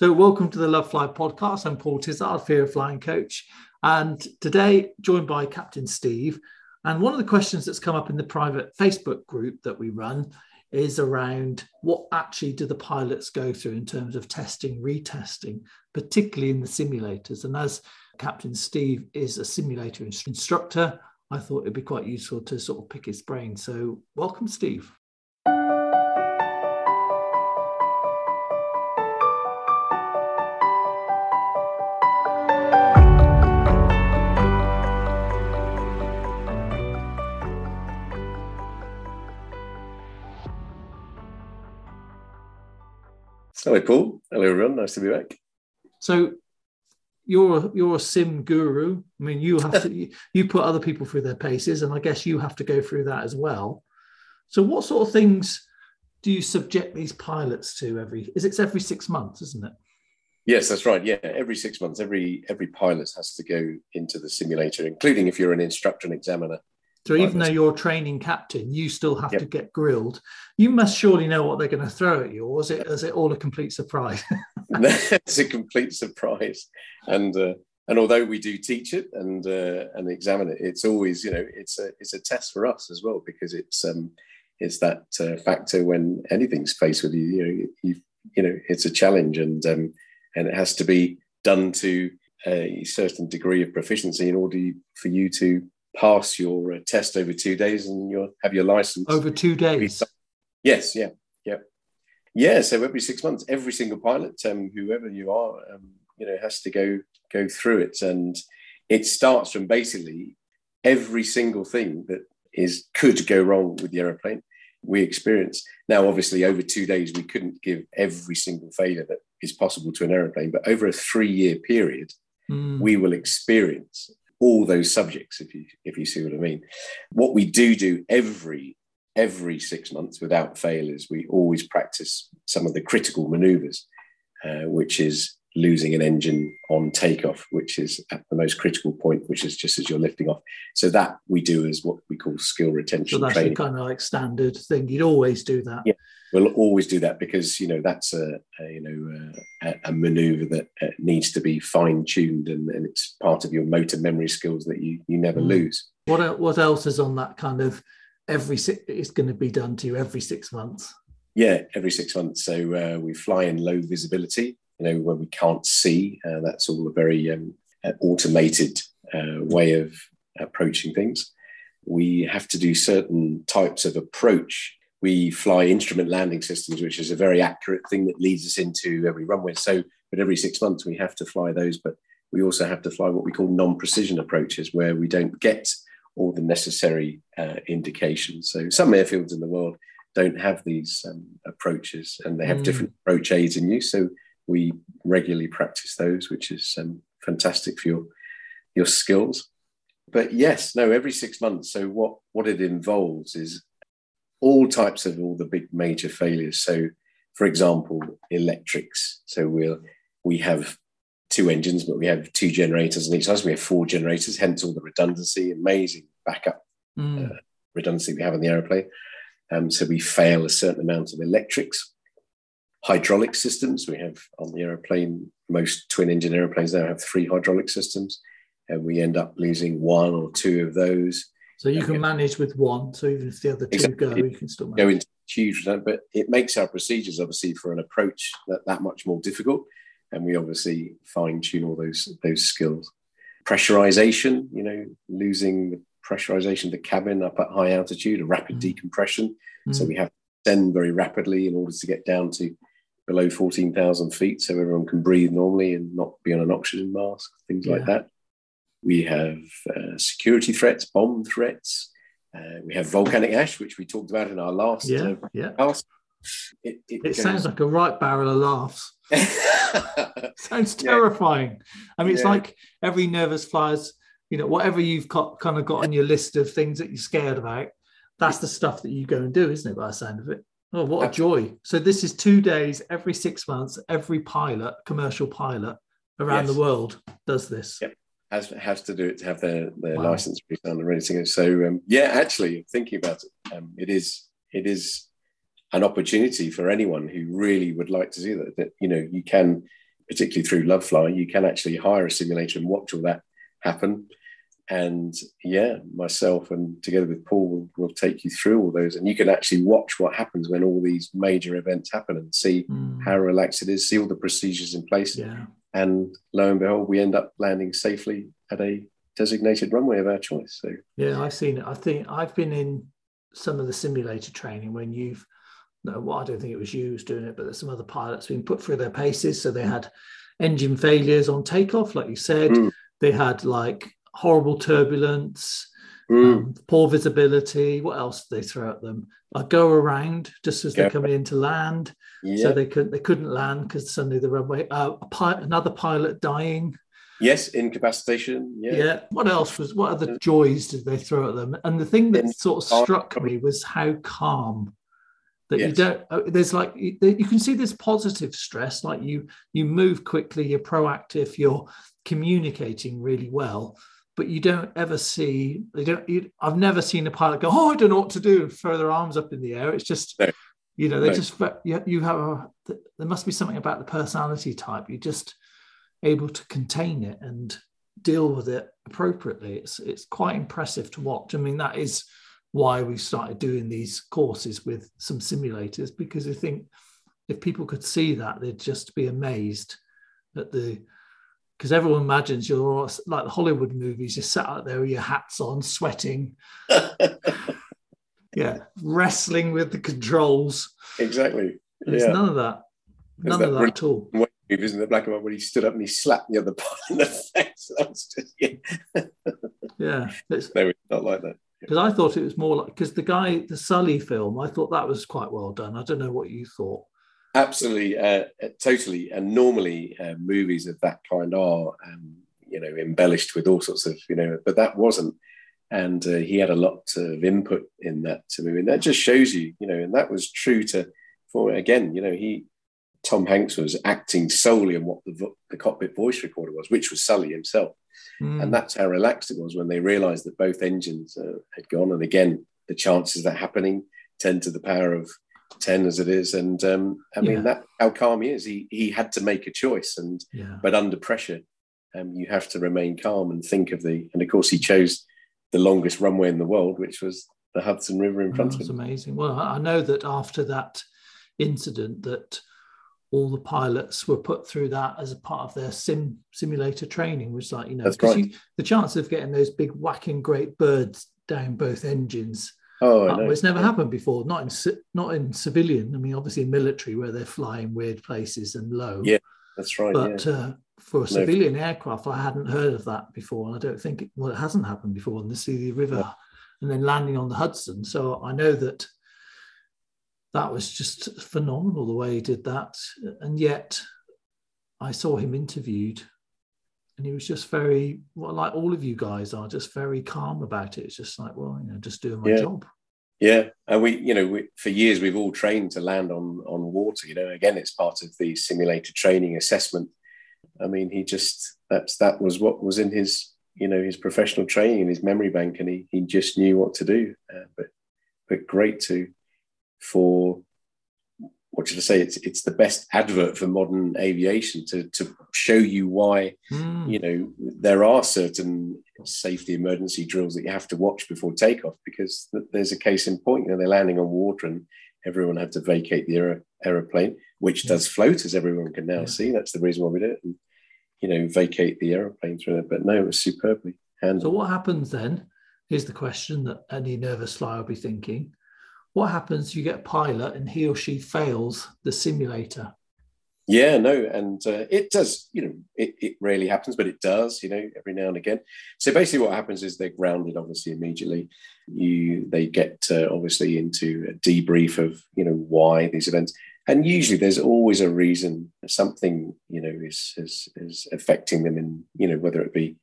So, welcome to the Love Fly podcast. I'm Paul Tizard, Fear of Flying Coach. And today, joined by Captain Steve. And one of the questions that's come up in the private Facebook group that we run is around what actually do the pilots go through in terms of testing, retesting, particularly in the simulators. And as Captain Steve is a simulator instructor, I thought it'd be quite useful to sort of pick his brain. So, welcome, Steve. Hello, Paul. Hello, everyone. Nice to be back. So, you're you're a sim guru. I mean, you have to you put other people through their paces, and I guess you have to go through that as well. So, what sort of things do you subject these pilots to every? Is it's every six months, isn't it? Yes, that's right. Yeah, every six months, every every pilot has to go into the simulator, including if you're an instructor and examiner. So even though you're a training captain, you still have yep. to get grilled. You must surely know what they're going to throw at you, or is it is it all a complete surprise? it's a complete surprise, and uh, and although we do teach it and uh, and examine it, it's always you know it's a it's a test for us as well because it's um it's that uh, factor when anything's faced with you you know you you know it's a challenge and um and it has to be done to a certain degree of proficiency in order for you to pass your uh, test over two days and you'll have your license over two days. Yes, yeah, yeah, yeah. So every six months, every single pilot, um, whoever you are, um, you know, has to go go through it, and it starts from basically every single thing that is could go wrong with the aeroplane we experience. Now, obviously, over two days, we couldn't give every single failure that is possible to an aeroplane, but over a three year period, mm. we will experience all those subjects, if you if you see what I mean. What we do do every every six months without fail is we always practice some of the critical maneuvers, uh, which is losing an engine on takeoff, which is at the most critical point, which is just as you're lifting off. So that we do is what we call skill retention so that's training. kind of like standard thing. You'd always do that. Yeah, we'll always do that because you know that's a, a you know a, a maneuver that uh, needs to be fine tuned, and, and, it's part of your motor memory skills that you you never mm. lose. What what else is on that kind of every six? it's going to be done to you every six months? Yeah, every six months. So uh, we fly in low visibility you know, when we can't see. Uh, that's all a very um, automated uh, way of approaching things. We have to do certain types of approach. We fly instrument landing systems, which is a very accurate thing that leads us into every runway. So, but every six months we have to fly those. But we also have to fly what we call non-precision approaches, where we don't get all the necessary uh, indications. So, some airfields in the world don't have these um, approaches, and they have mm. different approach aids in use. So we regularly practice those, which is um, fantastic for your your skills. But yes, no, every six months. So what what it involves is all types of all the big major failures. So, for example, electrics. So we'll we have two engines, but we have two generators on each side. So we have four generators, hence all the redundancy, amazing backup mm. uh, redundancy we have on the aeroplane. Um, so we fail a certain amount of electrics hydraulic systems. We have on the aeroplane, most twin engine airplanes now have three hydraulic systems, and we end up losing one or two of those. So you can manage with one. So even if the other two exactly. go, you can still manage. go into huge, but it makes our procedures obviously for an approach that, that much more difficult. And we obviously fine tune all those those skills. Pressurization, you know, losing the pressurization of the cabin up at high altitude, a rapid mm. decompression. Mm. So we have to send very rapidly in order to get down to below 14,000 feet so everyone can breathe normally and not be on an oxygen mask, things yeah. like that. We have uh, security threats, bomb threats. Uh, we have volcanic ash, which we talked about in our last yeah, uh, yeah. It, it, it sounds like a right barrel of laughs. sounds terrifying. Yeah. I mean, it's yeah. like every nervous flyer's, you know, whatever you've got kind of got on your list of things that you're scared about, that's the stuff that you go and do, isn't it? By the sound of it. Oh, what a joy. So this is two days every six months, every pilot, commercial pilot around yes. the world does this. Yep. Has, has to do it to have their, their wow. license redone and ready to go. So um, yeah, actually thinking about it, um, it is it is an opportunity for anyone who really would like to do that. That you know you can particularly through Lovefly, you can actually hire a simulator and watch all that happen. And yeah, myself and together with Paul will, will take you through all those, and you can actually watch what happens when all these major events happen and see mm. how relaxed it is, see all the procedures in place. Yeah. And lo and behold, we end up landing safely at a designated runway of our choice. So yeah, I've seen it. I think I've been in some of the simulator training when you've no, well, I don't think it was you who's doing it, but there's some other pilots being put through their paces. So they had engine failures on takeoff, like you said. Mm. They had like horrible turbulence, mm. um, poor visibility. What else did they throw at them? A go around just as they're coming into land. Yeah. So they couldn't they couldn't land because suddenly the runway. Uh, pi- another pilot dying. Yes, incapacitation. Yeah. Yeah. What else was? What other joys did they throw at them? And the thing that sort of struck me was how calm that yes. you don't uh, there's like you can see this positive stress like you you move quickly you're proactive you're communicating really well but you don't ever see they don't you, i've never seen a pilot go oh i don't know what to do throw their arms up in the air it's just no. you know they no. just you, you have a there must be something about the personality type you're just able to contain it and deal with it appropriately it's it's quite impressive to watch i mean that is why we started doing these courses with some simulators because I think if people could see that, they'd just be amazed at the because everyone imagines you're like the Hollywood movies, you're sat out there with your hats on, sweating. yeah, wrestling with the controls. Exactly. There's yeah. none of that. None of that at all. Isn't the black and white when he stood up and he slapped the other part in the face? That was just yeah. yeah, it's, no, it's not like that because I thought it was more like because the guy, the Sully film, I thought that was quite well done. I don't know what you thought. Absolutely, uh, totally. And normally, uh, movies of that kind are, um, you know, embellished with all sorts of, you know, but that wasn't. And uh, he had a lot of input in that movie, and that just shows you, you know, and that was true to, for again, you know, he, Tom Hanks was acting solely on what the, the cockpit voice recorder was, which was Sully himself. Mm. And that's how relaxed it was when they realized that both engines uh, had gone. And again, the chances of that happening 10 to the power of 10 as it is. And um, I mean, that how calm he is. He, he had to make a choice. And yeah. but under pressure, um, you have to remain calm and think of the. And of course, he chose the longest runway in the world, which was the Hudson River in front oh, of him. That's amazing. Well, I know that after that incident, that all the pilots were put through that as a part of their sim simulator training, which like you know, because right. the chance of getting those big whacking great birds down both engines. Oh, uh, it's never happened before. Not in not in civilian. I mean, obviously military where they're flying weird places and low. Yeah, that's right. But yeah. uh, for a civilian no. aircraft, I hadn't heard of that before, and I don't think it, well, it hasn't happened before in the Sealy River, yeah. and then landing on the Hudson. So I know that that was just phenomenal the way he did that. And yet, I saw him interviewed, and he was just very well, like all of you guys are, just very calm about it. It's just like, well, you know, just doing my yeah. job. Yeah, and we, you know, we, for years we've all trained to land on on water. You know, again, it's part of the simulator training assessment. I mean, he just that's that was what was in his, you know, his professional training and his memory bank, and he he just knew what to do. Uh, but but great to for what should I say? It's it's the best advert for modern aviation to to show you why mm. you know there are certain safety emergency drills that you have to watch before takeoff because there's a case in point. You know, they're landing on water and everyone had to vacate the aer- aeroplane, which does float, as everyone can now yeah. see. That's the reason why we do it. And, you know, vacate the aeroplane through it. But no, it was superbly handled. So what happens then? Here's the question that any nervous flyer will be thinking what happens if you get a pilot and he or she fails the simulator? Yeah no and uh, it does you know it, it rarely happens but it does you know every now and again. So basically what happens is they're grounded obviously immediately. You they get uh, obviously into a debrief of you know why these events and usually there's always a reason something you know is is, is affecting them in you know whether it be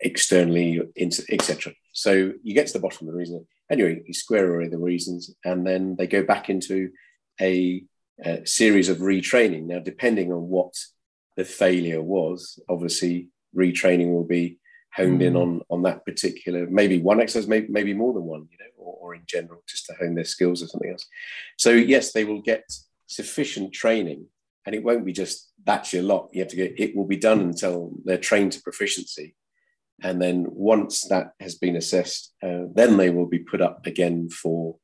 externally etc so you get to the bottom of the reason Anyway, you square away the reasons, and then they go back into a, a series of retraining. Now, depending on what the failure was, obviously retraining will be honed mm. in on on that particular maybe one exercise maybe maybe more than one you know or, or, in general just to hone their skills or something else so yes they will get sufficient training and it won't be just that's your lot. You have to get it will be done until they're trained to proficiency, and then once that has been assessed, uh, then they will be put up again for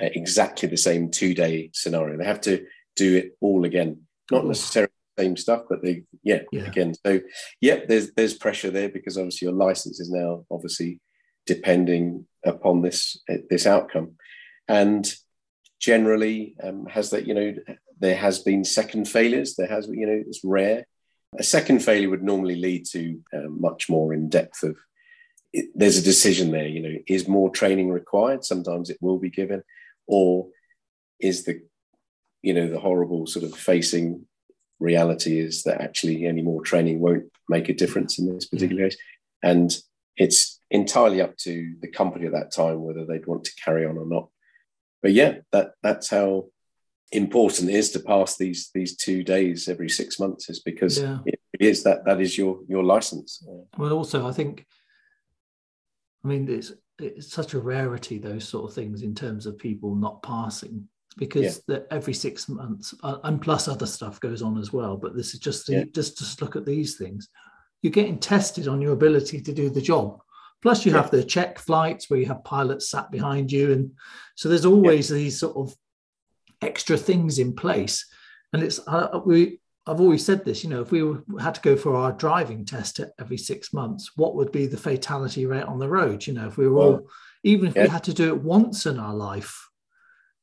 uh, exactly the same two day scenario. They have to do it all again, not necessarily the same stuff, but they yeah, yeah. again. So yeah, there's there's pressure there because obviously your license is now obviously depending upon this this outcome, and generally um, has that you know there has been second failures. There has you know it's rare. A second failure would normally lead to uh, much more in depth of. It, there's a decision there. You know, is more training required? Sometimes it will be given, or is the you know the horrible sort of facing reality is that actually any more training won't make a difference in this particular case and it's entirely up to the company at that time whether they'd want to carry on or not but yeah that that's how important it is to pass these these two days every six months is because yeah. it is that that is your your license well also i think i mean it's it's such a rarity those sort of things in terms of people not passing because yeah. every six months uh, and plus other stuff goes on as well but this is just the, yeah. just just look at these things you're getting tested on your ability to do the job plus you yeah. have the check flights where you have pilots sat behind you and so there's always these sort of extra things in place and it's uh, we I've always said this, you know, if we had to go for our driving test every six months, what would be the fatality rate on the road? You know, if we were all, even if we had to do it once in our life,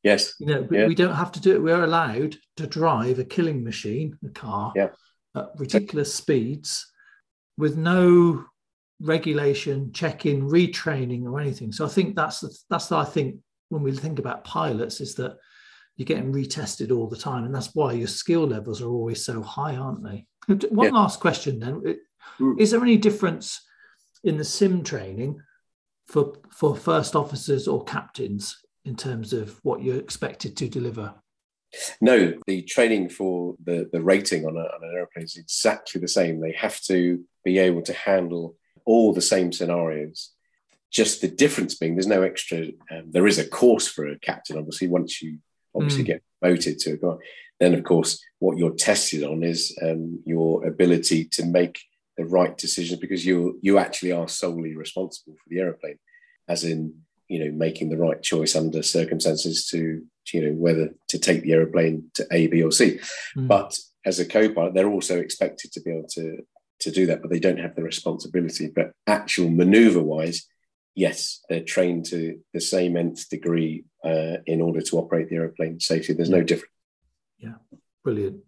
Yes. You know, yeah. we don't have to do it. We're allowed to drive a killing machine, a car, yeah. at ridiculous speeds with no regulation, check-in, retraining, or anything. So I think that's the, that's the, I think when we think about pilots is that you're getting retested all the time, and that's why your skill levels are always so high, aren't they? One yeah. last question then: mm. Is there any difference in the sim training for for first officers or captains in terms of what you're expected to deliver? No, the training for the, the rating on, a, on an aeroplane is exactly the same. They have to be able to handle all the same scenarios. Just the difference being there's no extra, um, there is a course for a captain, obviously, once you obviously mm. get promoted to a Then, of course, what you're tested on is um, your ability to make the right decisions because you you actually are solely responsible for the aeroplane, as in you know making the right choice under circumstances to you know whether to take the aeroplane to A, B, or C. Mm. But as a co-pilot, they're also expected to be able to to do that, but they don't have the responsibility. But actual maneuver-wise, yes, they're trained to the same nth degree uh, in order to operate the aeroplane safely. There's no difference. Yeah, brilliant.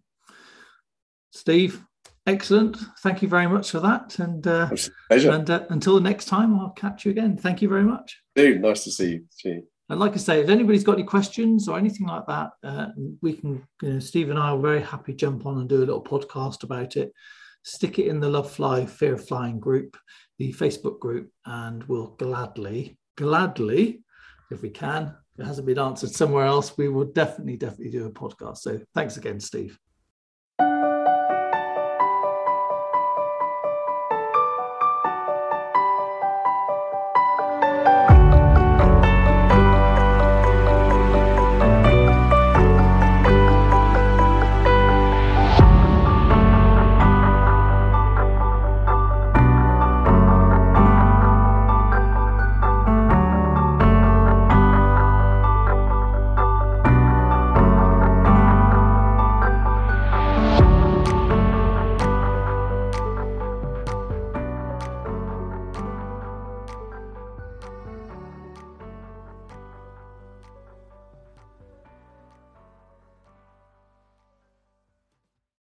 Steve, Excellent. Thank you very much for that. And uh, pleasure. And uh, until next time, I'll catch you again. Thank you very much. Dude, nice to see you. And like I say, if anybody's got any questions or anything like that, uh, we can, you know, Steve and I are very happy jump on and do a little podcast about it. Stick it in the Love Fly Fear of Flying group, the Facebook group, and we'll gladly, gladly, if we can, if it hasn't been answered somewhere else, we will definitely, definitely do a podcast. So thanks again, Steve.